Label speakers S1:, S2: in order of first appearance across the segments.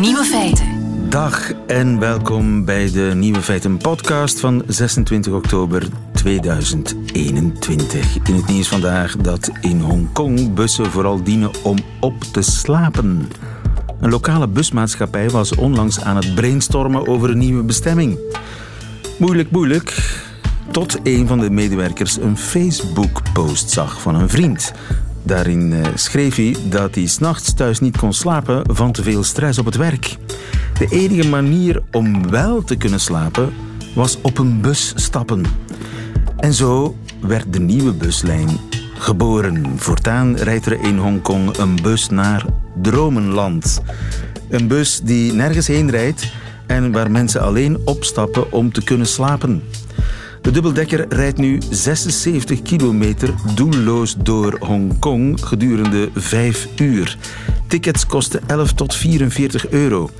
S1: Nieuwe feiten.
S2: Dag en welkom bij de Nieuwe Feiten podcast van 26 oktober 2021. In het nieuws vandaag dat in Hongkong bussen vooral dienen om op te slapen. Een lokale busmaatschappij was onlangs aan het brainstormen over een nieuwe bestemming. Moeilijk, moeilijk. Tot een van de medewerkers een Facebook-post zag van een vriend. Daarin eh, schreef hij dat hij s'nachts thuis niet kon slapen van te veel stress op het werk. De enige manier om wel te kunnen slapen was op een bus stappen. En zo werd de nieuwe buslijn geboren. Voortaan rijdt er in Hongkong een bus naar Dromenland. Een bus die nergens heen rijdt en waar mensen alleen opstappen om te kunnen slapen. De dubbeldekker rijdt nu 76 kilometer doelloos door Hongkong gedurende 5 uur. Tickets kosten 11 tot 44 euro.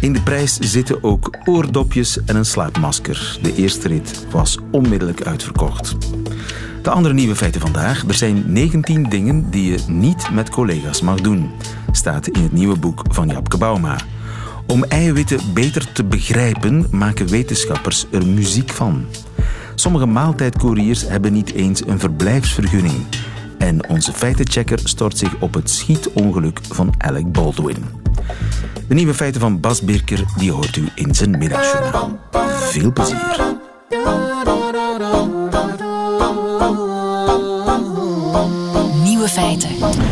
S2: In de prijs zitten ook oordopjes en een slaapmasker. De eerste rit was onmiddellijk uitverkocht. De andere nieuwe feiten vandaag. Er zijn 19 dingen die je niet met collega's mag doen. Staat in het nieuwe boek van Japke Bauma. Om eiwitten beter te begrijpen, maken wetenschappers er muziek van. Sommige maaltijdcouriers hebben niet eens een verblijfsvergunning. En onze feitenchecker stort zich op het schietongeluk van Alec Baldwin. De nieuwe feiten van Bas Birker die hoort u in zijn middagjournaal. Veel plezier.
S1: Nieuwe feiten.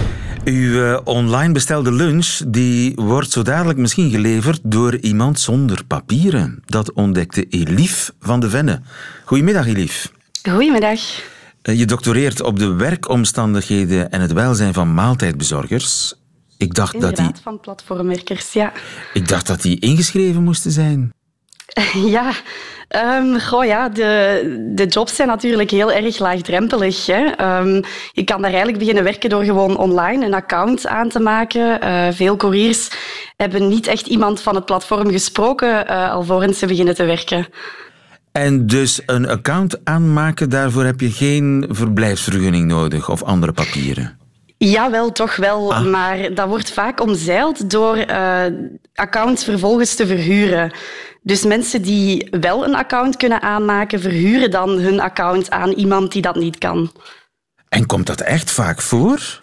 S2: Uw eh, online bestelde lunch die wordt zo dadelijk misschien geleverd door iemand zonder papieren. Dat ontdekte Elief van de Venne. Goedemiddag, Elief.
S3: Goedemiddag.
S2: Eh, Je doctoreert op de werkomstandigheden en het welzijn van maaltijdbezorgers. Ik dacht, dat die,
S3: van platformwerkers, ja.
S2: ik dacht dat die ingeschreven moesten zijn.
S3: Ja, ehm, goh, ja de, de jobs zijn natuurlijk heel erg laagdrempelig. Hè. Ehm, je kan daar eigenlijk beginnen werken door gewoon online een account aan te maken. Eh, veel couriers hebben niet echt iemand van het platform gesproken uh, alvorens ze beginnen te werken.
S2: En dus een account aanmaken, daarvoor heb je geen verblijfsvergunning nodig of andere papieren.
S3: Jawel, toch wel.
S2: Ah.
S3: Maar dat wordt vaak omzeild door uh, accounts vervolgens te verhuren. Dus mensen die wel een account kunnen aanmaken, verhuren dan hun account aan iemand die dat niet kan.
S2: En komt dat echt vaak voor?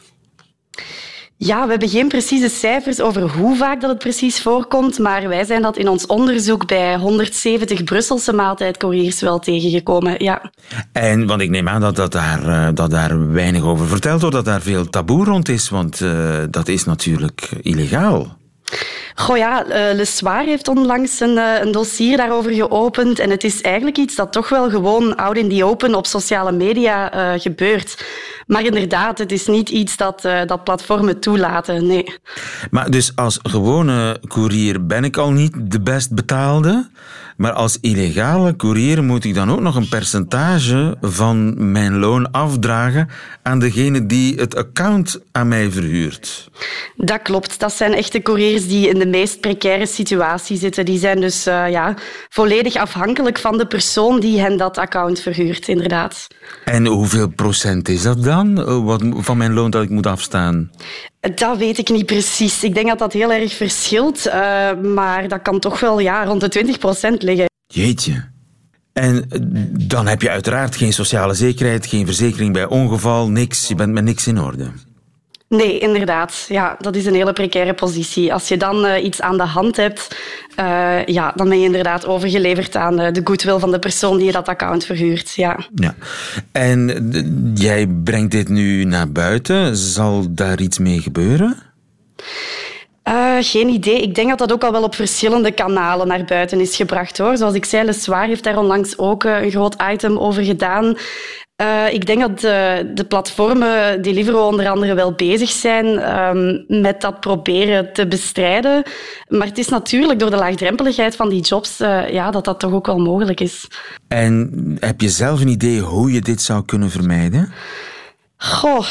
S3: Ja, we hebben geen precieze cijfers over hoe vaak dat het precies voorkomt, maar wij zijn dat in ons onderzoek bij 170 Brusselse maaltijdcouriers wel tegengekomen. Ja.
S2: En, want ik neem aan dat, dat, daar, eh, dat daar weinig over verteld wordt, dat daar veel taboe rond is, want uh, dat is natuurlijk illegaal.
S3: Goh ja, uh, Le Soir heeft onlangs een, uh, een, dossier daarover geopend. En het is eigenlijk iets dat toch wel gewoon out in the open op sociale media uh, gebeurt. Maar inderdaad, het is niet iets dat, dat platformen toelaten, nee.
S2: Maar dus als gewone courier ben ik al niet de best betaalde. Maar als illegale courier moet ik dan ook nog een percentage van mijn loon afdragen aan degene die het account aan mij verhuurt.
S3: Dat klopt. Dat zijn echte couriers die in de meest precaire situatie zitten. Die zijn dus uh, ja, volledig afhankelijk van de persoon die hen dat account verhuurt, inderdaad.
S2: En hoeveel procent is dat dan wat, van mijn loon dat ik moet afstaan?
S3: Dat weet ik niet precies. Ik denk dat dat heel erg verschilt, uh, maar dat kan toch wel ja, rond de 20 procent liggen.
S2: Jeetje. En dan heb je uiteraard geen sociale zekerheid, geen verzekering bij ongeval, niks. Je bent met niks in orde.
S3: Nee, inderdaad. Ja, dat is een hele precaire positie. Als je dan uh, iets aan de hand hebt, uh, ja, dan ben je inderdaad overgeleverd aan uh, de goodwill van de persoon die je dat account verhuurt. Ja.
S2: ja. En jij brengt dit nu naar buiten. Zal daar iets mee gebeuren?
S3: Uh, geen idee. Ik denk dat dat ook al wel op verschillende kanalen naar buiten is gebracht. Hoor. Zoals ik zei, Le Soir heeft daar onlangs ook een groot item over gedaan. Uh, ik denk dat de, de, platformen Deliveroo onder andere wel bezig zijn um, met dat proberen te bestrijden. Maar het is natuurlijk door de laagdrempeligheid van die jobs uh, ja, dat dat toch ook wel mogelijk is.
S2: En heb je zelf een idee hoe je dit zou kunnen vermijden?
S3: Goh,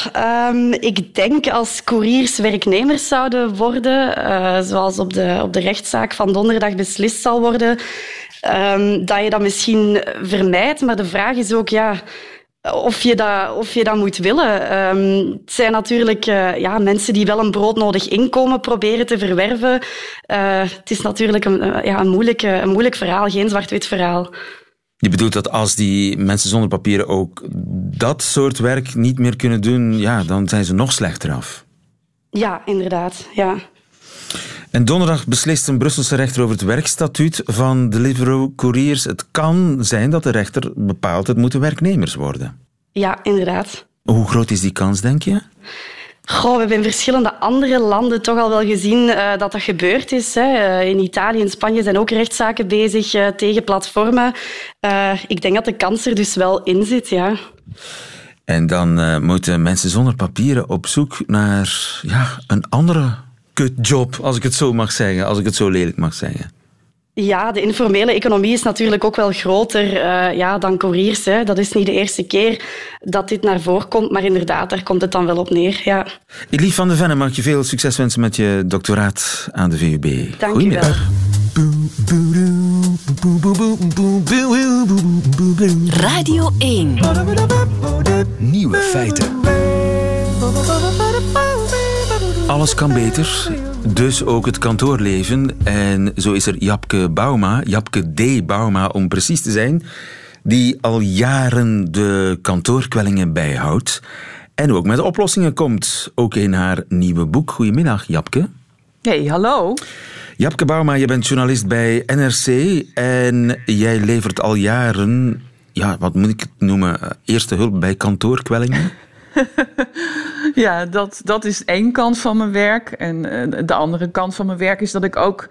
S3: um, ik denk als couriers werknemers zouden worden, uh, zoals op de, op de rechtszaak van donderdag beslist zal worden, um, dat je dat misschien vermijdt. Maar de vraag is ook, ja, of je dat, of je dat moet willen. Ehm, het zijn natuurlijk uh, ja, mensen die wel een broodnodig inkomen proberen te verwerven. Uh, het is natuurlijk een, ja, een, moeilijk, een moeilijk verhaal, geen zwart-wit verhaal.
S2: Je bedoelt dat als die mensen zonder papieren ook dat soort werk niet meer kunnen doen, ja, dan zijn ze nog slechter af.
S3: Ja, inderdaad. Ja.
S2: En donderdag beslist een Brusselse rechter over het werkstatuut van Deliveroo-couriers. Het kan zijn dat de rechter bepaalt het moeten werknemers worden.
S3: Ja, inderdaad.
S2: Hoe groot is die kans, denk je?
S3: Goh, we hebben in verschillende andere landen toch al wel gezien uh, dat dat gebeurd is. Hè. Uh, in Italië en Spanje zijn ook rechtszaken bezig uh, tegen platformen. ik denk dat de kans er dus wel in zit, ja.
S2: En dan moeten mensen zonder papieren op zoek naar ja, een andere kutjob, als ik het zo mag zeggen, als ik het zo lelijk mag zeggen.
S3: Ja, de informele economie is natuurlijk ook wel groter uh, ja, dan couriers. Hè. Dat is niet de eerste keer dat dit naar voren komt, maar inderdaad, daar komt het dan wel op neer. Ja.
S2: Lief van de Venne, mag je veel succes wensen met je doctoraat aan de VUB.
S3: Dank je wel.
S1: Radio 1. Nieuwe feiten.
S2: Alles kan beter, dus ook het kantoorleven. En zo is er Japke Bauma, Japke D. Bauma om precies te zijn, die al jaren de kantoorkwellingen bijhoudt. En ook met oplossingen komt, ook in haar nieuwe boek. Goedemiddag, Japke.
S4: Hey, hallo.
S2: Japke Bauma, je bent journalist bij NRC en jij levert al jaren, ja, wat moet ik het noemen, eerste hulp bij kantoorkwellingen.
S4: ja, dat, dat is één kant van mijn werk. En uh, de andere kant van mijn werk is dat ik ook,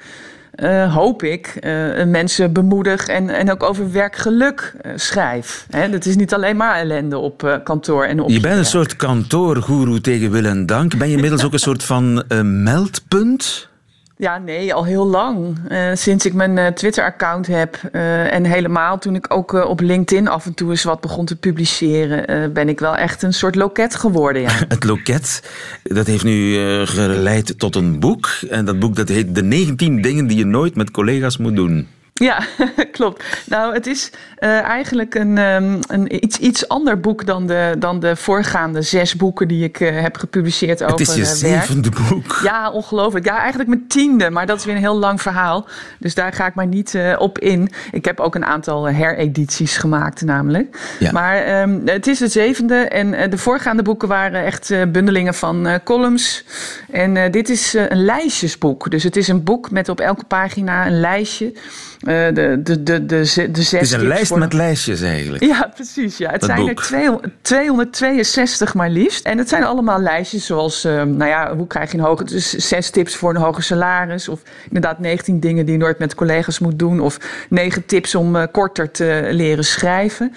S4: uh, hoop ik, uh, mensen bemoedig en, en ook over werkgeluk schrijf. Hè, dat is niet alleen maar ellende op kantoor en op.
S2: Je bent een soort kantoorgoeroe tegen wil en dank. Ben je inmiddels ook een soort van meldpunt?
S4: Ja, nee, al heel lang. Uh, sinds ik mijn uh, Twitter-account heb uh, en helemaal toen ik ook op LinkedIn af en toe eens wat begon te publiceren, ben ik wel echt een soort loket geworden. Ja.
S2: Het loket, dat heeft nu geleid tot een boek. En dat boek dat heet De 19 dingen die je nooit met collega's moet doen.
S4: Ja, klopt. Nou, het is uh, eigenlijk een, um, een iets, iets ander boek dan de, dan de voorgaande zes boeken die ik uh, heb gepubliceerd over
S2: Het is je
S4: uh,
S2: zevende boek.
S4: Ja, ongelooflijk. Ja, eigenlijk mijn tiende, maar dat is weer een heel lang verhaal. Dus daar ga ik maar niet op in. Ik heb ook een aantal heredities gemaakt, namelijk. Ja. Maar um, het is de zevende en de voorgaande boeken waren echt bundelingen van columns. En dit is een lijstjesboek. Dus het is een boek met op elke pagina een lijstje. Uh, de, de, de, de, zes
S2: Het is een lijst met lijstjes eigenlijk.
S4: Ja, precies. Ja. Het zijn er 262 maar liefst. En het zijn allemaal lijstjes zoals, uh, nou ja, hoe krijg je een hoger... Dus zes tips voor een hoger salaris. Of inderdaad 19 dingen die je nooit met collega's moet doen. Of negen tips om uh, korter te leren schrijven.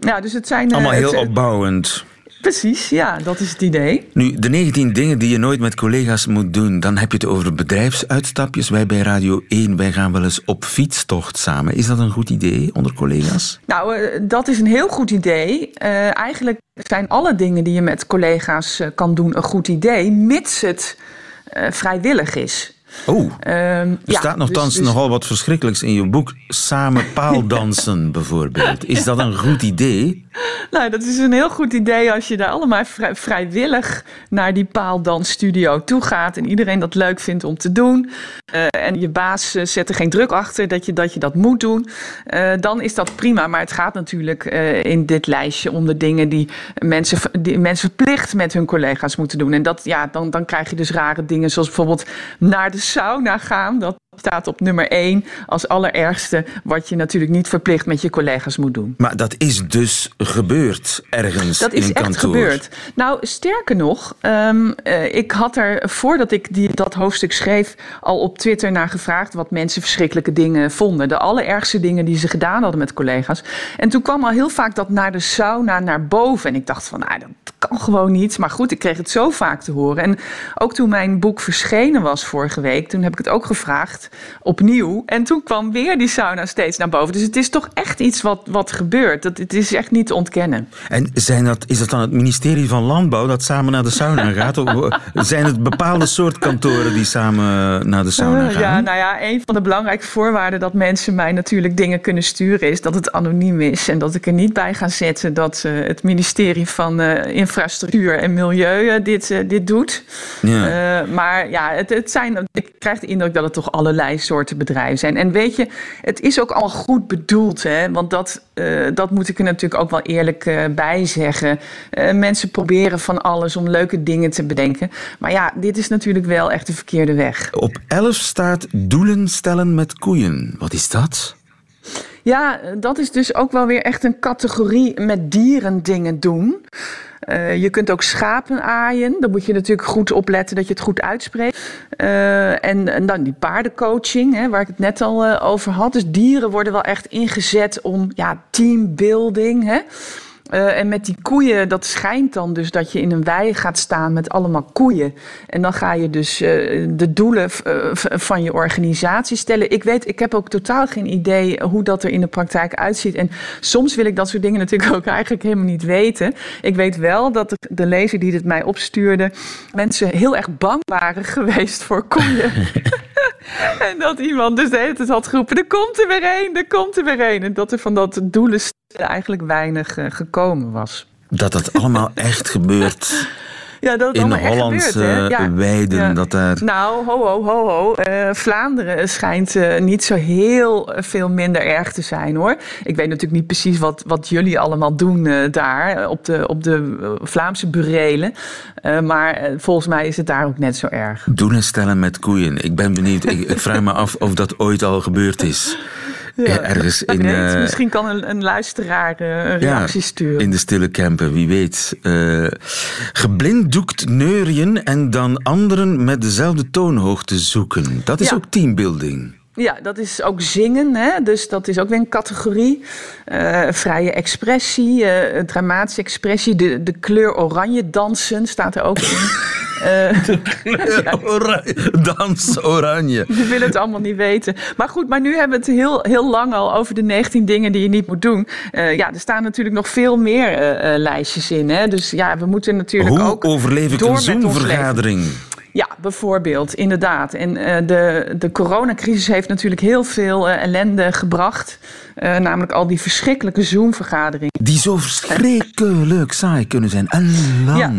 S4: Ja, dus het zijn...
S2: Allemaal heel opbouwend.
S4: Precies, ja, dat is het idee.
S2: Nu, de 19 dingen die je nooit met collega's moet doen, dan heb je het over bedrijfsuitstapjes. Wij bij Radio 1, wij gaan wel eens op fietstocht samen. Is dat een goed idee onder collega's?
S4: Nou, uh, dat is een heel goed idee. Uh, eigenlijk zijn alle dingen die je met collega's uh, kan doen een goed idee, mits het vrijwillig is.
S2: Oh, um, er ja, staat nogthans dus, dus... nogal wat verschrikkelijks in je boek. Samen paaldansen bijvoorbeeld. Is dat een goed idee?
S4: Nou, dat is een heel goed idee als je daar allemaal vrij, vrijwillig naar die paaldansstudio toe gaat. En iedereen dat leuk vindt om te doen. Uh, en je baas uh, zet er geen druk achter dat je dat, je dat moet doen. Uh, dan is dat prima. Maar het gaat natuurlijk in dit lijstje om de dingen die mensen, die mensen verplicht met hun collega's moeten doen. En dat, ja, dan, dan krijg je dus rare dingen zoals bijvoorbeeld naar de sauna gaan. Dat staat op nummer één als allerergste wat je natuurlijk niet verplicht met je collega's moet doen.
S2: Maar dat is dus gebeurd ergens
S4: dat is
S2: in
S4: echt gebeurd. Nou, sterker nog, um, uh, ik had er voordat ik die, dat hoofdstuk schreef al op Twitter naar gevraagd wat mensen verschrikkelijke dingen vonden. De allerergste dingen die ze gedaan hadden met collega's. En toen kwam al heel vaak dat naar de sauna naar boven. En ik dacht van, nou, dat kan gewoon niet. Maar goed, ik kreeg het zo vaak te horen. En ook toen mijn boek verschenen was vorige week, toen heb ik het ook gevraagd opnieuw. En toen kwam weer die sauna steeds naar boven. Dus het is toch echt iets wat, wat gebeurt. Dat, het is echt niet te ontkennen.
S2: En zijn dat, is dat dan het ministerie van Landbouw dat samen naar de sauna gaat? of zijn het bepaalde soort kantoren die samen naar de sauna gaan?
S4: ja, nou ja, een van de belangrijke voorwaarden dat mensen mij natuurlijk dingen kunnen sturen is dat het anoniem is. En dat ik er niet bij ga zetten dat uh, het ministerie van uh, Infrastructuur en Milieu uh, dit, dit doet. Ja. maar ja, het, het zijn, ik krijg de indruk dat het toch allerlei soorten bedrijven zijn. En weet je, het is ook al goed bedoeld, hè? want dat, dat moet ik er natuurlijk ook wel eerlijk bij zeggen. mensen proberen van alles om leuke dingen te bedenken. Maar ja, dit is natuurlijk wel echt de verkeerde weg.
S2: Op 11 staat doelen stellen met koeien. Wat is dat?
S4: Ja, dat is dus ook wel weer echt een categorie met dieren dingen doen. Uh, je kunt ook schapen aaien. Dan moet je natuurlijk goed opletten dat je het goed uitspreekt. Uh, en, dan die paardencoaching, hè, waar ik het net al uh, over had. Dus dieren worden wel echt ingezet om ja, teambuilding. Hè. Uh, en met die koeien, dat schijnt dan dus dat je in een wei gaat staan met allemaal koeien. En dan ga je dus uh, de doelen uh, van je organisatie stellen. Ik weet, ik heb ook totaal geen idee hoe dat er in de praktijk uitziet. En soms wil ik dat soort dingen natuurlijk ook eigenlijk helemaal niet weten. Ik weet wel dat de, de lezer die dit mij opstuurde, mensen heel erg bang waren geweest voor koeien. en dat iemand dus de hele tijd had geroepen: er komt er weer één, er komt er weer één. En dat er van dat doelen eigenlijk weinig uh, gekomen was.
S2: Dat dat allemaal echt gebeurt.
S4: Ja, dat
S2: in Hollandse ja. weiden. Ja. Dat daar...
S4: Nou, ho, ho, ho, ho. Uh, Vlaanderen schijnt uh, niet zo heel veel minder erg te zijn, hoor. Ik weet natuurlijk niet precies wat, wat jullie allemaal doen uh, daar op de, op de Vlaamse burelen. maar volgens mij is het daar ook net zo erg.
S2: Doen stellen met koeien. Ik ben benieuwd. ik, ik vraag me af of dat ooit al gebeurd is. Ja. Ergens in,
S4: weet, misschien kan een, een luisteraar een reactie
S2: ja,
S4: sturen.
S2: In de stille camper, wie weet. Uh, geblinddoekt neurien en dan anderen met dezelfde toonhoogte zoeken. Dat is ja. ook teambuilding.
S4: Ja, dat is ook zingen, hè? dus dat is ook weer een categorie. Uh, vrije expressie, uh, dramatische expressie, de, de kleur oranje dansen staat er ook in.
S2: Uh, de kleur ja. oranje, dans oranje.
S4: Je wil het allemaal niet weten. Maar goed, maar nu hebben we het heel, heel lang al over de 19 dingen die je niet moet doen. ja, er staan natuurlijk nog veel meer lijstjes in. Hè? Dus ja, we moeten natuurlijk
S2: Hoe
S4: ook.
S2: Hoe overleef ik een Zoom-vergadering?
S4: Ja, bijvoorbeeld, inderdaad. En uh, de, de coronacrisis heeft natuurlijk heel veel uh, ellende gebracht. Uh, namelijk al die verschrikkelijke Zoom-vergaderingen.
S2: Die zo verschrikkelijk saai kunnen zijn en lang.
S4: Ja.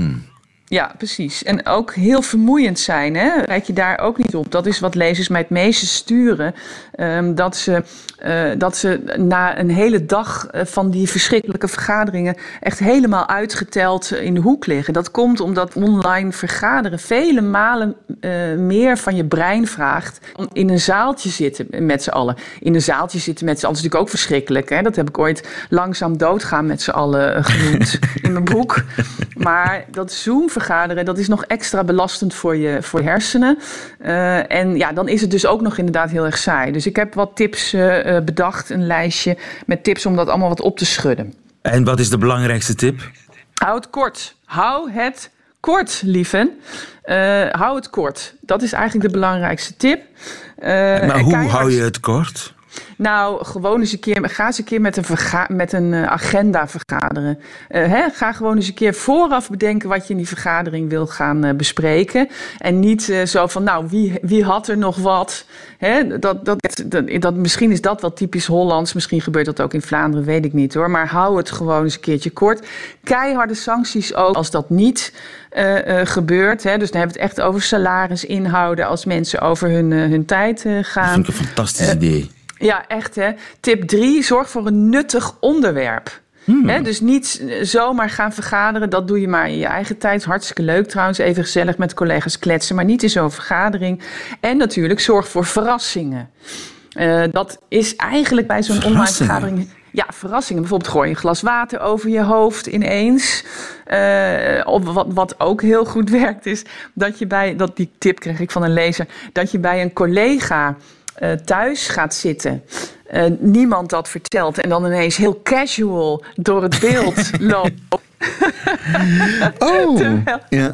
S4: Ja, precies. En ook heel vermoeiend zijn. Hè? Kijk je daar ook niet op. Dat is wat lezers mij het meeste sturen. Um, dat, ze, uh, dat ze na een hele dag van die verschrikkelijke vergaderingen echt helemaal uitgeteld in de hoek liggen. Dat komt omdat online vergaderen vele malen uh, meer van je brein vraagt. Om in een zaaltje zitten met z'n allen. In een zaaltje zitten met z'n allen is natuurlijk ook verschrikkelijk. Hè? Dat heb ik ooit langzaam doodgaan met z'n allen genoemd in mijn boek. Maar dat Zoom vergaderen, dat is nog extra belastend voor je, voor je hersenen. Uh, en ja, dan is het dus ook nog inderdaad heel erg saai. Dus ik heb wat tips uh, bedacht, een lijstje met tips om dat allemaal wat op te schudden.
S2: En wat is de belangrijkste tip?
S4: Hou het kort. Hou het kort, lieven. Uh, hou het kort. Dat is eigenlijk de belangrijkste tip.
S2: maar hoe hou je het kort?
S4: Nou, gewoon eens een keer, ga eens een keer met een, verga met een uh, agenda vergaderen. Uh, hè? Ga gewoon eens een keer vooraf bedenken wat je in die vergadering wil gaan uh, bespreken. En niet zo van, nou, wie, wie had er nog wat? Hè? Dat, dat, dat, dat, misschien is dat wel typisch Hollands. Misschien gebeurt dat ook in Vlaanderen, weet ik niet hoor. Maar hou het gewoon eens een keertje kort. Keiharde sancties ook als dat niet gebeurt. Hè? Dus dan hebben we het echt over salaris inhouden als mensen over hun, hun tijd gaan. Dat
S2: vind ik een fantastisch idee.
S4: Ja, echt hè. Tip 3, zorg voor een nuttig onderwerp. Hmm. He, dus niet zomaar gaan vergaderen, dat doe je maar in je eigen tijd. Hartstikke leuk trouwens, even gezellig met collega's kletsen, maar niet in zo'n vergadering. En natuurlijk zorg voor verrassingen. Uh, dat is eigenlijk bij zo'n online vergadering. Ja, verrassingen. Bijvoorbeeld gooi je een glas water over je hoofd ineens. Uh, of wat, wat ook heel goed werkt is dat je bij, dat die tip kreeg ik van een lezer, dat je bij een collega uh, thuis gaat zitten. Uh, niemand dat vertelt en dan ineens heel casual door het beeld loopt.
S2: Oh,
S4: ja.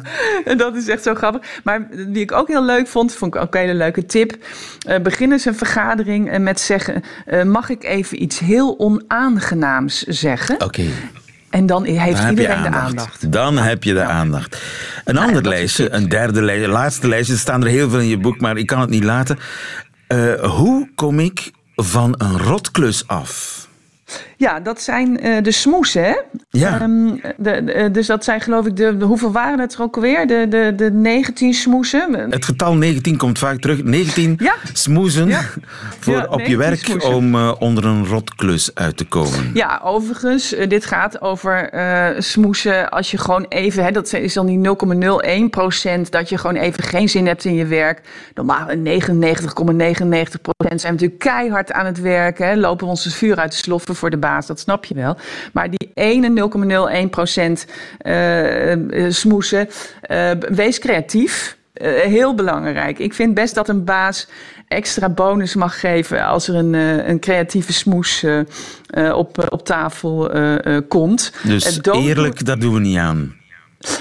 S4: Dat is echt zo grappig. Maar wie ik ook heel leuk vond, vond ik ook een hele leuke tip. Uh, beginnen ze een vergadering met zeggen: uh, Mag ik even iets heel onaangenaams zeggen?
S2: Oké.
S4: En dan heeft dan iedereen de aandacht.
S2: Dan heb je de aandacht. Een ander lijstje, een derde lijstje, laatste lijstje. Er staan er heel veel in je boek, maar ik kan het niet laten. Uh, hoe kom ik van een rotklus af?
S4: Ja, dat zijn uh, de smoesen, hè?
S2: Ja. Um,
S4: de, dus dat zijn geloof ik, de, de, hoeveel waren het er ook alweer? De, de, de 19 smoesen?
S2: Het getal 19 komt vaak terug. 19
S4: ja.
S2: smoesen ja. voor ja, op je werk smoesen. om uh, onder een rotklus uit te komen.
S4: Ja, overigens, uh, dit gaat over smoesen als je gewoon even, hè, dat is dan die 0,01 procent, dat je gewoon even geen zin hebt in je werk. Maar 99,99 procent zijn natuurlijk keihard aan het werken. Hè, lopen we ons het vuur uit de sloffen voor de baas, dat snap je wel. Maar die ene 0,01 procent uh, smoesen, uh, wees creatief. Uh, heel belangrijk. Ik vind best dat een baas extra bonus mag geven als er een, een creatieve smoes op, op tafel komt.
S2: Dus eerlijk, dat doen we niet aan.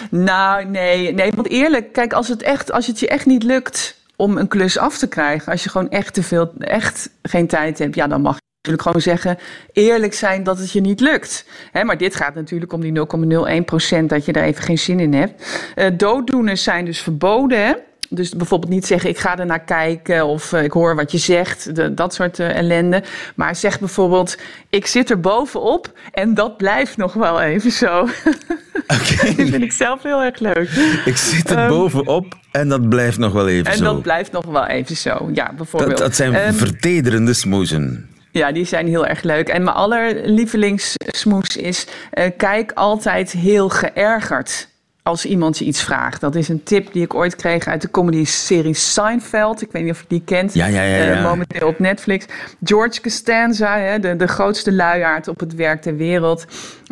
S4: Nou, nee, nee, want eerlijk, kijk, als het, echt, als het je echt niet lukt om een klus af te krijgen, als je gewoon echt te veel, echt geen tijd hebt, ja, dan mag natuurlijk gewoon zeggen, eerlijk zijn dat het je niet lukt. maar dit gaat natuurlijk om die 0,01% dat je daar even geen zin in hebt. Uh, dooddoeners zijn dus verboden. Dus bijvoorbeeld niet zeggen, ik ga er naar kijken of uh, ik hoor wat je zegt, de, dat soort uh, ellende. Maar zeg bijvoorbeeld, ik zit er bovenop en dat blijft nog wel even zo. Okay. dat vind ik zelf heel erg leuk.
S2: Ik zit er um, bovenop en dat blijft nog wel even
S4: en
S2: zo.
S4: En dat blijft nog wel even zo, ja, bijvoorbeeld.
S2: Dat, dat zijn um, vertederende smoezen.
S4: Ja, die zijn heel erg leuk. En mijn allerlievelingssmoes is: uh, kijk altijd heel geërgerd als iemand je iets vraagt. Dat is een tip die ik ooit kreeg uit de comedy-serie Seinfeld. Ik weet niet of je die kent.
S2: Ja, ja, ja. ja.
S4: Uh, momenteel op Netflix. George Costanza, hè, de, de grootste luiaard op het werk ter wereld.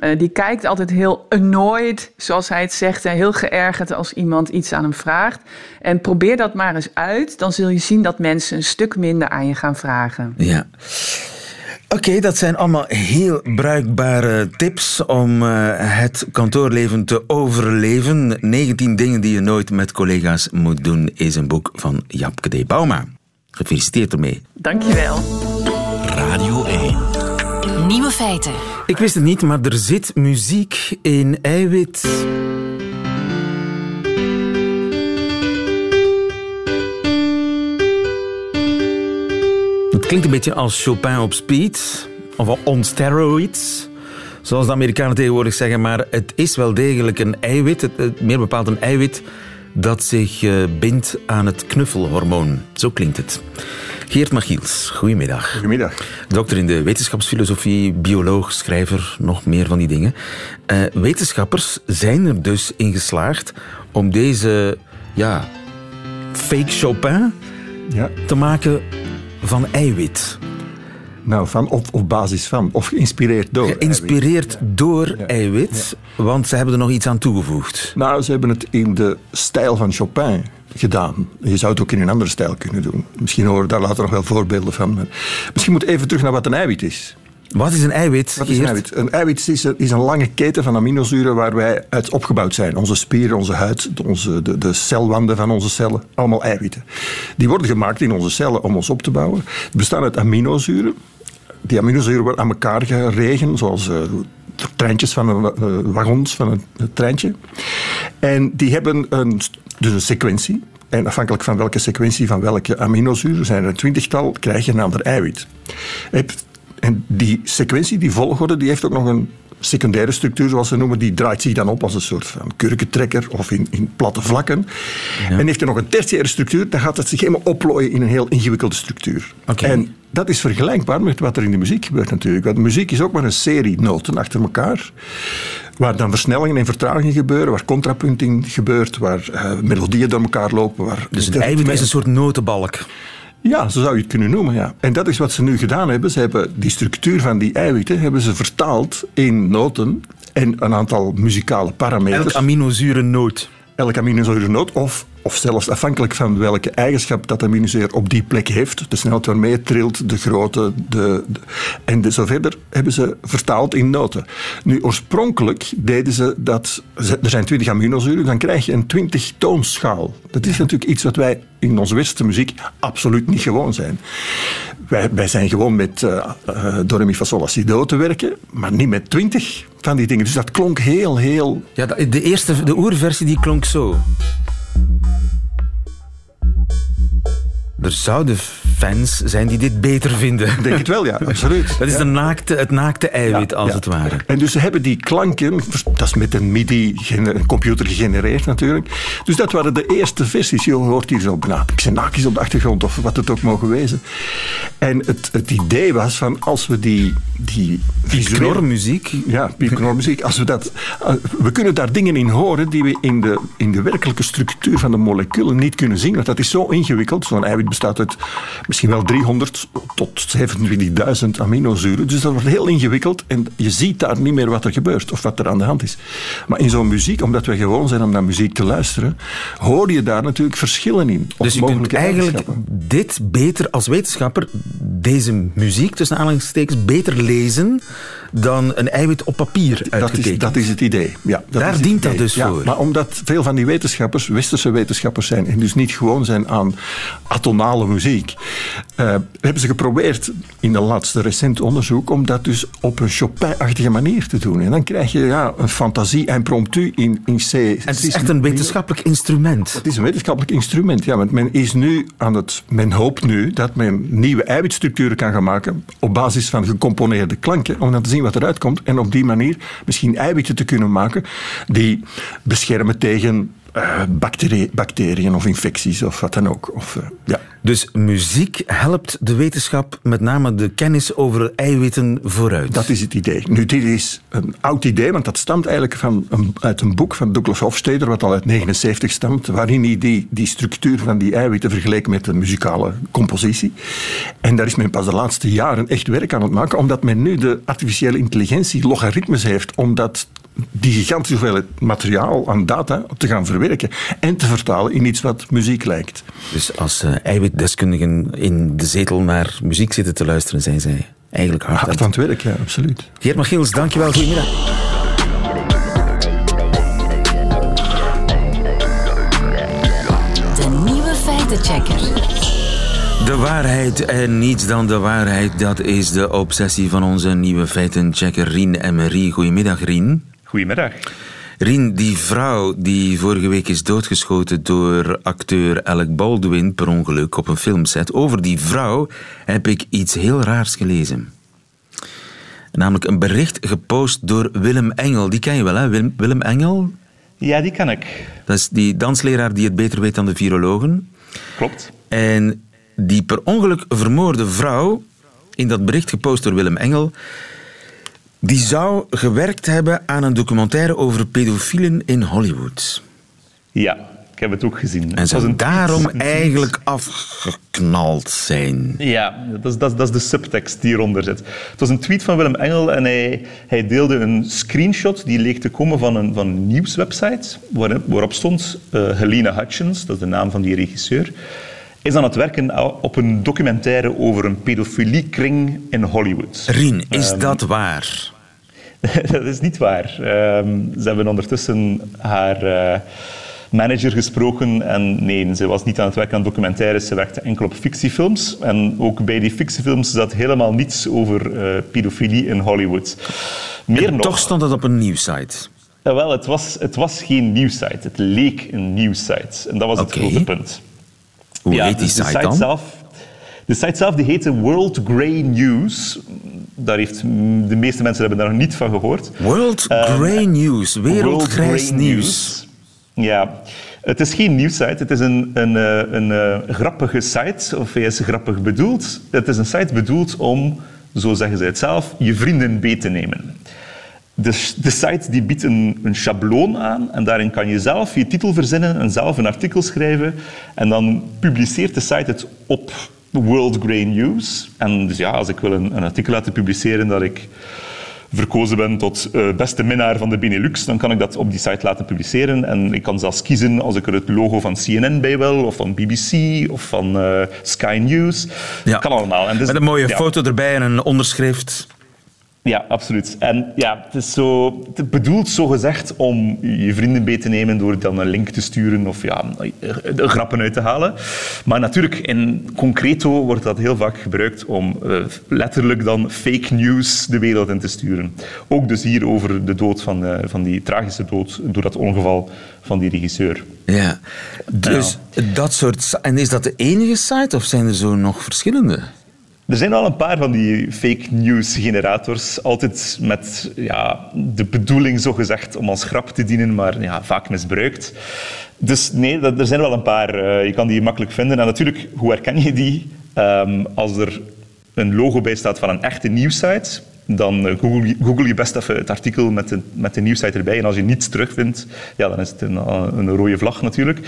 S4: Uh, die kijkt altijd heel annoyed, zoals hij het zegt. En heel geërgerd als iemand iets aan hem vraagt. En probeer dat maar eens uit. Dan zul je zien dat mensen een stuk minder aan je gaan vragen.
S2: Ja. Oké, okay, dat zijn allemaal heel bruikbare tips om uh, het kantoorleven te overleven. 19 dingen die je nooit met collega's moet doen is een boek van Japke D. Bauma. Gefeliciteerd ermee.
S4: Dankjewel.
S1: Radio 1.
S5: Nieuwe feiten.
S2: Ik wist het niet, maar er zit muziek in eiwit. Klinkt een beetje als Chopin op speed, of on steroids, zoals de Amerikanen tegenwoordig zeggen, maar het is wel degelijk een eiwit, het, meer bepaald een eiwit dat zich uh, bindt aan het knuffelhormoon. Zo klinkt het. Geert Machiels, goedemiddag.
S6: Goedemiddag.
S2: Dokter in de wetenschapsfilosofie, bioloog, schrijver, nog meer van die dingen. Uh, wetenschappers zijn er dus in geslaagd om deze ja, fake Chopin
S6: ja.
S2: te maken van eiwit.
S6: Nou, van of op basis van, of geïnspireerd door.
S2: Geïnspireerd eiwit. door ja. eiwit, ja. want ze hebben er nog iets aan toegevoegd.
S6: Nou, ze hebben het in de stijl van Chopin gedaan. Je zou het ook in een andere stijl kunnen doen. Misschien horen we daar later nog wel voorbeelden van. Maar misschien moet even terug naar wat een eiwit is.
S2: Wat is een eiwit?
S6: Wat is een eiwit? Een eiwit is een, is een lange keten van aminozuren waar wij uit opgebouwd zijn. Onze spieren, onze huid, onze, de, de celwanden van onze cellen. Allemaal eiwitten. Die worden gemaakt in onze cellen om ons op te bouwen. Die bestaan uit aminozuren. Die aminozuren worden aan elkaar geregen, zoals uh, treintjes van een, uh, wagons van een, een, treintje. En die hebben een, dus een sequentie. En afhankelijk van welke sequentie van welke aminozuren, zijn er een twintigtal, krijg je een ander eiwit. En die sequentie, die volgorde, die heeft ook nog een secundaire structuur, zoals ze noemen. Die draait zich dan op als een soort van kurkentrekker of in, in platte vlakken. Ja. En heeft er nog een tertiaire structuur, dan gaat het zich helemaal oplooien in een heel ingewikkelde structuur.
S2: Okay.
S6: En dat is vergelijkbaar met wat er in de muziek gebeurt natuurlijk. Want muziek is ook maar een serie noten achter elkaar. Waar dan versnellingen en vertragingen gebeuren, waar contrapunting gebeurt, waar uh, melodieën door elkaar lopen. Waar
S2: dus een eiwit is een soort notenbalk.
S6: Ja, zo zou je het kunnen noemen. Ja. En dat is wat ze nu gedaan hebben. Ze hebben die structuur van die eiwitten hebben ze vertaald in noten en een aantal muzikale parameters.
S2: Elk aminozurennoot.
S6: Elk aminozurennoot of of zelfs afhankelijk van welke eigenschap dat aminozuur op die plek heeft, de snelheid waarmee het trilt, de grootte, de, de en de, zo verder, hebben ze vertaald in noten. Nu, oorspronkelijk deden ze dat, er zijn 20 aminozuren, dan krijg je een 20 toonschaal. Dat is natuurlijk iets wat wij in onze westerse muziek absoluut niet gewoon zijn. Wij, wij zijn gewoon met uh, uh, do, re, mi, fa, sol, la, si, do te werken, maar niet met 20 van die dingen. Dus dat klonk heel, heel...
S2: Ja, de eerste, de oerversie die klonk zo. Er zouden fans zijn die dit beter vinden.
S6: Denk het wel, ja, absoluut.
S2: Dat is de naakte, het naakte eiwit, als het ware.
S6: En dus ze hebben die klanken, dat is met een MIDI-computer gegenereerd natuurlijk. Dus dat waren de eerste versies. Je hoort hier zo bijna xenakis op de achtergrond of wat het ook mogen wezen. En het, het idee was van als we die, die visuele-
S2: Knormuziek.
S6: ja, piepknormuziek. Als we, dat, eh, we kunnen daar dingen in horen die we in de, in de werkelijke structuur van de moleculen niet kunnen zien. Want dat is zo ingewikkeld. Zo'n eiwit bestaat uit misschien wel 300 tot 27.000 aminozuren. Dus dat wordt heel ingewikkeld en je ziet daar niet meer wat er gebeurt of wat er aan de hand is. Maar in zo'n muziek, omdat we gewoon zijn om naar muziek te luisteren, hoor je daar natuurlijk verschillen in.
S2: Dus je kunt eigenlijk dit beter als wetenschapper, deze muziek tussen aanhalingstekens, beter lezen dan een eiwit op papier
S6: Dat is,
S2: uitgetekend.
S6: dat is het idee. Ja, dat
S2: Daar dient dat dus
S6: ja,
S2: voor.
S6: Maar omdat veel van die wetenschappers westerse wetenschappers zijn en dus niet gewoon zijn aan atonale muziek, eh, hebben ze geprobeerd in de laatste recent onderzoek om dat dus op een Chopin-achtige manier te doen. En dan krijg je ja, een fantasie impromptu in, in C.
S2: En het is echt een wetenschappelijk instrument.
S6: Het is een wetenschappelijk instrument, ja, want men is nu aan het, men hoopt nu dat men nieuwe eiwitstructuren kan gaan maken op basis van gecomponeerde klanken, om dan te zien wat eruit komt en op die manier misschien eiwitten te kunnen maken die beschermen tegen eh, bacterie- bacteriën of infecties of wat dan ook. Of, eh, ja.
S2: Dus muziek helpt de wetenschap, met name de kennis over eiwitten, vooruit.
S6: Dat is het idee. Nu, dit is een oud idee, want dat stamt eigenlijk van een, uit een boek van Douglas Hofstadter, wat al uit 79 stamt, waarin hij die, die structuur van die eiwitten vergeleek met een muzikale compositie. En daar is men pas de laatste jaren echt werk aan het maken, omdat men nu de artificiële intelligentie logaritmes heeft om dat die gigantische hoeveelheid materiaal aan data te gaan verwerken en te vertalen in iets wat muziek lijkt.
S2: Dus als eh, eiwitdeskundigen in de zetel naar muziek zitten te luisteren, zijn zij eigenlijk hard. aan
S6: Hard
S2: het-
S6: aan het werk, ja, absoluut.
S2: Geert Machiels, dankjewel. Goedemiddag.
S5: De nieuwe feitenchecker.
S2: De waarheid en niets dan de waarheid, dat is de obsessie van onze nieuwe feitenchecker Rien Emery. Goedemiddag, Rien.
S7: Goedemiddag.
S2: Rien, die vrouw die vorige week is doodgeschoten door acteur Alec Baldwin per ongeluk op een filmset. Over die vrouw heb ik iets heel raars gelezen. Namelijk een bericht gepost door Willem Engel. Die ken je wel, hè? Willem, Willem Engel?
S7: Ja, die kan ik.
S2: Dat is die dansleraar die het beter weet dan de virologen.
S7: Klopt.
S2: En die per ongeluk vermoorde vrouw, in dat bericht gepost door Willem Engel, die zou gewerkt hebben aan een documentaire over pedofielen in Hollywood.
S7: Ja, ik heb het ook gezien.
S2: En zou daarom
S7: tweet-
S2: eigenlijk afgeknald zijn.
S7: Ja, dat is, dat, is, dat is de subtekst die hieronder zit. Het was een tweet van Willem Engel en hij, hij deelde een screenshot die leek te komen van een, van een nieuwswebsite waarop, waarop stond eh, Helena Hutchins, dat is de naam van die regisseur, is aan het werken op een documentaire over een pedofiliekring in Hollywood.
S2: Rien, is dat waar?
S7: dat is niet waar. Ehm, ze hebben ondertussen haar eh, manager gesproken en nee, ze was niet aan het werken aan documentaires, ze werkte enkel op fictiefilms. En ook bij die fictiefilms zat helemaal niets over eh, pedofilie in Hollywood. Meer nog,
S2: Toch stond het op een nieuwssite.
S7: Ja, wel, het, was, het was geen nieuwssite, het leek een nieuwssite. En dat was het grote punt.
S2: Hoe
S7: Ja,
S2: heet die
S7: dus de
S2: site dan?
S7: Zelf, de site zelf die heette World Grey News. Daar heeft, de meeste mensen hebben daar nog niet van gehoord.
S2: World
S7: Ehm,
S2: Grey News, wereldgrijs
S7: World Grey
S2: nieuws.
S7: Ja, het is geen nieuwssite. Het is een, een, eh, een, eh, grappige site, of hij is grappig bedoeld. Het is een site bedoeld om, zo zeggen ze het zelf, je vrienden beet te nemen. De, de site die biedt een, een schabloon aan en daarin kan je zelf je titel verzinnen en zelf een artikel schrijven. En dan publiceert de site het op World Grey News. En dus ja, als ik wil een, een artikel laten publiceren dat ik verkozen ben tot uh, beste minnaar van de Benelux, dan kan ik dat op die site laten publiceren. En ik kan zelfs kiezen als ik er het logo van CNN bij wil, of van BBC, of van uh, Sky News. Ja. Kan allemaal.
S2: En dus, Met een mooie foto erbij en een onderschrift.
S7: Ja, absoluut. En ja, het is zo, het bedoeld zo gezegd om je vrienden bij te nemen door dan een link te sturen of ja, grappen uit te halen. Maar natuurlijk, in concreto wordt dat heel vaak gebruikt om uh, letterlijk dan fake news de wereld in te sturen. Ook dus hier over de dood van, uh, van die tragische dood door dat ongeval van die regisseur.
S2: Ja, dus dat soort... En is dat de enige site of zijn er zo nog verschillende?
S7: Er zijn al een paar van die fake news generators, altijd met ja, de bedoeling zogezegd om als grap te dienen, maar ja, vaak misbruikt. Dus nee, er zijn wel een paar. Uh, je kan die makkelijk vinden. En natuurlijk, hoe herken je die? Um, als er een logo bij staat van een echte nieuwssite, dan eh, google, google, je best even het artikel met de, met de nieuwsite erbij. En als je niets terugvindt, ja, dan is het een, een rode vlag natuurlijk.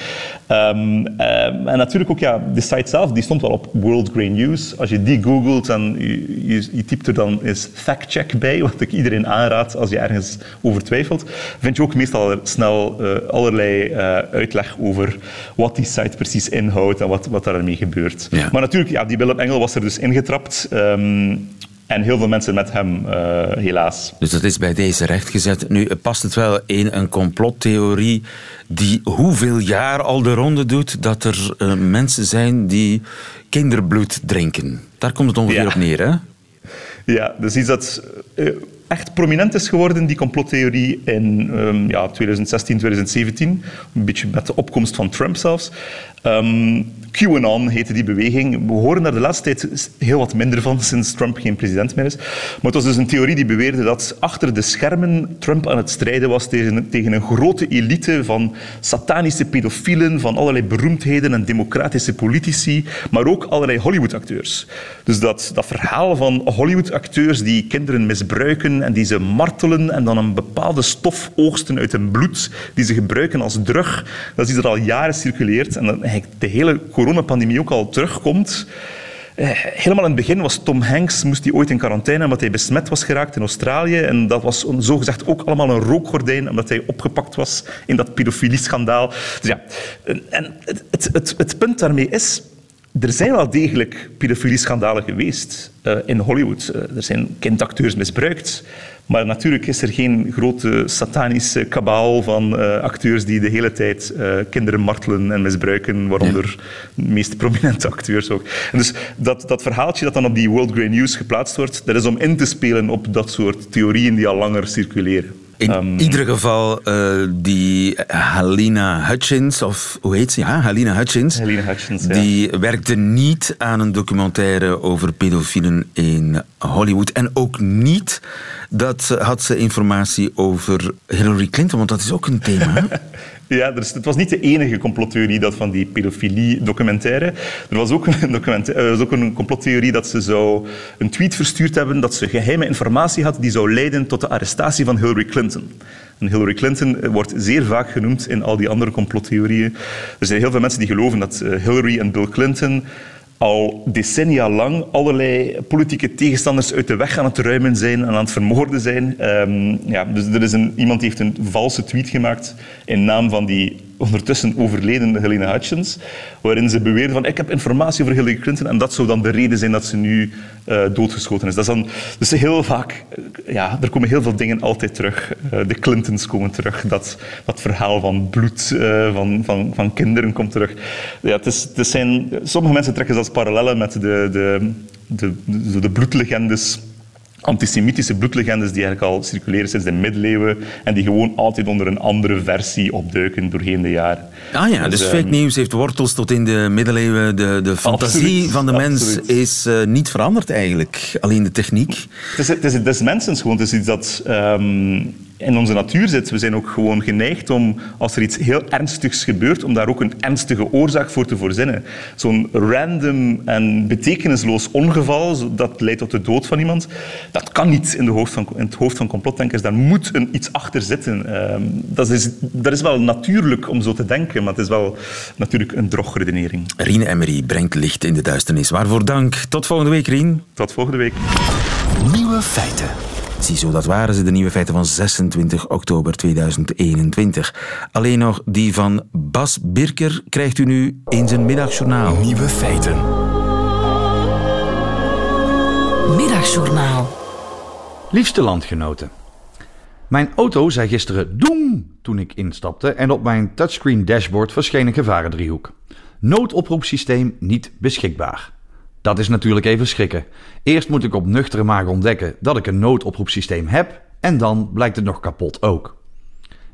S7: Um, en natuurlijk ook ja, de site zelf, die stond wel op World Grey News. Als je die googelt en je, je, je typt er dan eens fact-check bij, wat ik iedereen aanraad als je ergens over twijfelt, vind je ook meestal snel uh, allerlei uh, uitleg over wat die site precies inhoudt en wat, wat daarmee gebeurt. Ja. Maar natuurlijk, ja, die Willem Engel was er dus ingetrapt. Um, en heel veel mensen met hem, uh, helaas.
S2: Dus dat is bij deze rechtgezet. Nu past het wel in een complottheorie die hoeveel jaar al de ronde doet dat er uh, mensen zijn die kinderbloed drinken. Daar komt het ongeveer ja. op neer, hè?
S7: Ja, dus iets dat uh, echt prominent is geworden, die complottheorie, in um, ja, 2016, 2017. Een beetje met de opkomst van Trump zelfs. Um, QAnon heette die beweging. We horen daar de laatste tijd heel wat minder van sinds Trump geen president meer is. Maar het was dus een theorie die beweerde dat achter de schermen Trump aan het strijden was tegen, een grote elite van satanische pedofielen, van allerlei beroemdheden en democratische politici, maar ook allerlei Hollywood-acteurs. Dus dat, dat verhaal van Hollywood-acteurs die kinderen misbruiken en die ze martelen en dan een bepaalde stof oogsten uit hun bloed, die ze gebruiken als drug, dat is iets dat al jaren circuleert en dat de hele coronapandemie ook al terugkomt. Eh, helemaal in het begin was Tom Hanks, moest hij ooit in quarantaine omdat hij besmet was geraakt in Australië. En dat was zogezegd ook allemaal een rookgordijn omdat hij opgepakt was in dat pedofilie-schandaal. Dus ja, en het, het, punt daarmee is, er zijn wel degelijk pedofilie-schandalen geweest uh, in Hollywood. Uh, er zijn kindacteurs misbruikt. Maar natuurlijk is er geen grote satanische kabaal van uh, acteurs die de hele tijd kinderen martelen en misbruiken, waaronder ja. de meest prominente acteurs ook. En dus dat, dat verhaaltje dat dan op die World Grey News geplaatst wordt, dat is om in te spelen op dat soort theorieën die al langer circuleren.
S2: In um, ieder geval uh, die Halina Hutchins, of hoe heet ze? Ja, Halina Hutchins.
S7: Halina Hutchins,
S2: ja. Die werkte niet aan een documentaire over pedofielen in Hollywood. En ook niet dat had ze informatie over Hillary Clinton, want dat is ook een thema.
S7: Ja, dus het was niet de enige complottheorie dat van die pedofilie-documentaire. Er was ook een, er was ook een complottheorie dat ze zou een tweet verstuurd hebben dat ze geheime informatie had die zou leiden tot de arrestatie van Hillary Clinton. En Hillary Clinton wordt zeer vaak genoemd in al die andere complottheorieën. Er zijn heel veel mensen die geloven dat eh, Hillary en Bill Clinton al decennia lang allerlei politieke tegenstanders uit de weg aan het ruimen zijn en aan het vermoorden zijn. Um, ja, dus er is een, iemand die heeft een valse tweet gemaakt in naam van die ondertussen overleden Helena Hutchins, waarin ze beweerde van ik heb informatie over Hillary Clinton en dat zou dan de reden zijn dat ze nu uh, doodgeschoten is. Dat is dan, dus heel vaak, uh, ja, er komen heel veel dingen altijd terug. Uh, de Clintons komen terug, dat, dat verhaal van bloed van, van, van kinderen komt terug. Ja, het is, het zijn, sommige mensen trekken zelfs parallellen met de, de, de, de, de bloedlegendes antisemitische bloedlegendes die eigenlijk al circuleren sinds de middeleeuwen en die gewoon altijd onder een andere versie opduiken doorheen de jaren.
S2: Ah ja, dus, dus fake news heeft wortels tot in de middeleeuwen. De, de fantasie absoluut, van de mens absoluut. is uh, niet veranderd eigenlijk, alleen de techniek.
S7: Het is, het is, het is mensens gewoon, het is iets dat... Um, in onze natuur zit. We zijn ook gewoon geneigd om, als er iets heel ernstigs gebeurt, om daar ook een ernstige oorzaak voor te voorzinnen. Zo'n random en betekenisloos ongeval, dat leidt tot de dood van iemand, dat kan niet in, de hoofd van, in het hoofd van complotdenkers. Daar moet een, iets achter zitten. Um, dat, is, dat is wel natuurlijk om zo te denken, maar het is wel natuurlijk een drogredenering.
S2: Rien Emery brengt licht in de duisternis. Waarvoor dank. Tot volgende week, Rien.
S7: Tot volgende week.
S1: Nieuwe feiten.
S2: Ziezo, dat waren ze, de nieuwe feiten van 26 oktober 2021. Alleen nog die van Bas Birker krijgt u nu in zijn middagjournaal.
S1: Nieuwe feiten.
S5: Middagjournaal.
S8: Liefste landgenoten. Mijn auto zei gisteren doem toen ik instapte en op mijn touchscreen dashboard verscheen een gevarendriehoek. Noodoproepsysteem niet beschikbaar. Dat is natuurlijk even schrikken. Eerst moet ik op nuchtere maag ontdekken dat ik een noodoproepsysteem heb en dan blijkt het nog kapot ook.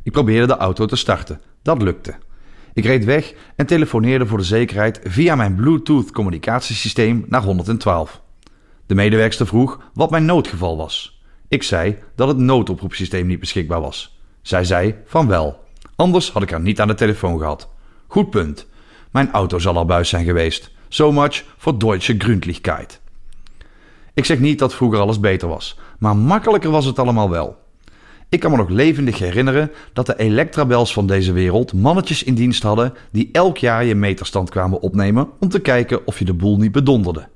S8: Ik probeerde de auto te starten. Dat lukte. Ik reed weg en telefoneerde voor de zekerheid via mijn Bluetooth communicatiesysteem naar 112. De medewerkster vroeg wat mijn noodgeval was. Ik zei dat het noodoproepsysteem niet beschikbaar was. Zij zei van wel. Anders had ik haar niet aan de telefoon gehad. Goed punt. Mijn auto zal al buis zijn geweest. So much voor Deutsche Gründlichkeit. Ik zeg niet dat vroeger alles beter was, maar makkelijker was het allemaal wel. Ik kan me nog levendig herinneren dat de Electrabels van deze wereld mannetjes in dienst hadden die elk jaar je meterstand kwamen opnemen om te kijken of je de boel niet bedonderde.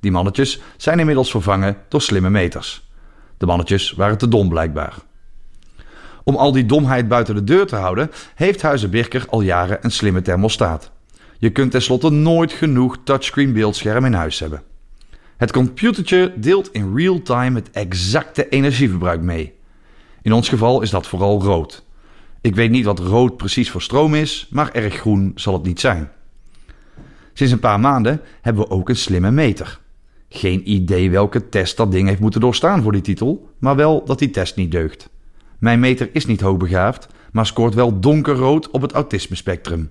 S8: Die mannetjes zijn inmiddels vervangen door slimme meters. De mannetjes waren te dom blijkbaar. Om al die domheid buiten de deur te houden, heeft Huizen Birker al jaren een slimme thermostaat. Je kunt tenslotte nooit genoeg touchscreen beeldscherm in huis hebben. Het computertje deelt in real time het exacte energieverbruik mee. In ons geval is dat vooral rood. Ik weet niet wat rood precies voor stroom is, maar erg groen zal het niet zijn. Sinds een paar maanden hebben we ook een slimme meter. Geen idee welke test dat ding heeft moeten doorstaan voor die titel, maar wel dat die test niet deugt. Mijn meter is niet hoogbegaafd, maar scoort wel donkerrood op het autisme-spectrum.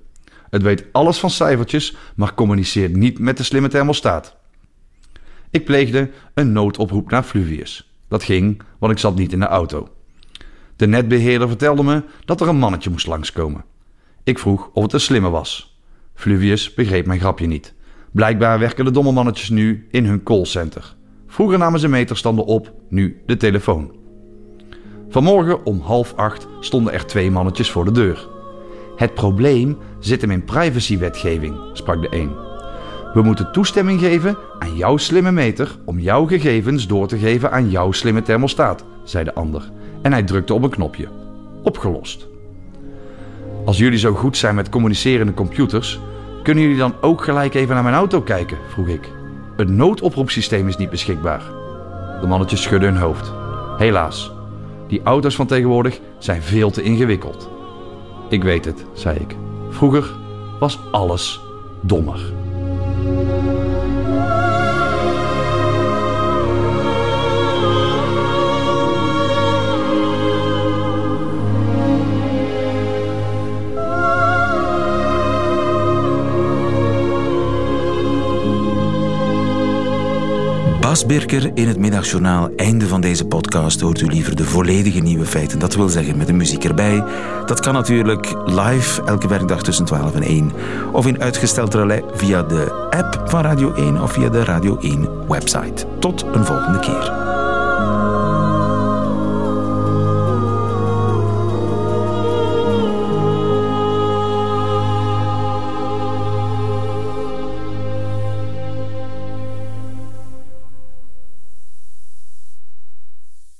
S8: Het weet alles van cijfertjes, maar communiceert niet met de slimme thermostaat. Ik pleegde een noodoproep naar Fluvius. Dat ging, want ik zat niet in de auto. De netbeheerder vertelde me dat er een mannetje moest langskomen. Ik vroeg of het een slimme was. Fluvius begreep mijn grapje niet. Blijkbaar werken de domme mannetjes nu in hun callcenter. Vroeger namen ze meterstanden op, nu de telefoon. Vanmorgen om half acht stonden er twee mannetjes voor de deur. Het probleem zit hem in privacywetgeving, sprak de een. We moeten toestemming geven aan jouw slimme meter om jouw gegevens door te geven aan jouw slimme thermostaat, zei de ander. En hij drukte op een knopje. Opgelost. Als jullie zo goed zijn met communicerende computers, kunnen jullie dan ook gelijk even naar mijn auto kijken? vroeg ik. Het noodoproepsysteem is niet beschikbaar. De mannetjes schudden hun hoofd. Helaas, die auto's van tegenwoordig zijn veel te ingewikkeld. Ik weet het, zei ik. Vroeger was alles dommer.
S2: Bas Birker in het middagjournaal. Einde van deze podcast hoort u liever de volledige nieuwe feiten. Dat wil zeggen met de muziek erbij. Dat kan natuurlijk live elke werkdag tussen 12 en 1. Of in uitgesteld relais via de app van Radio 1 of via de Radio 1 website. Tot een volgende keer.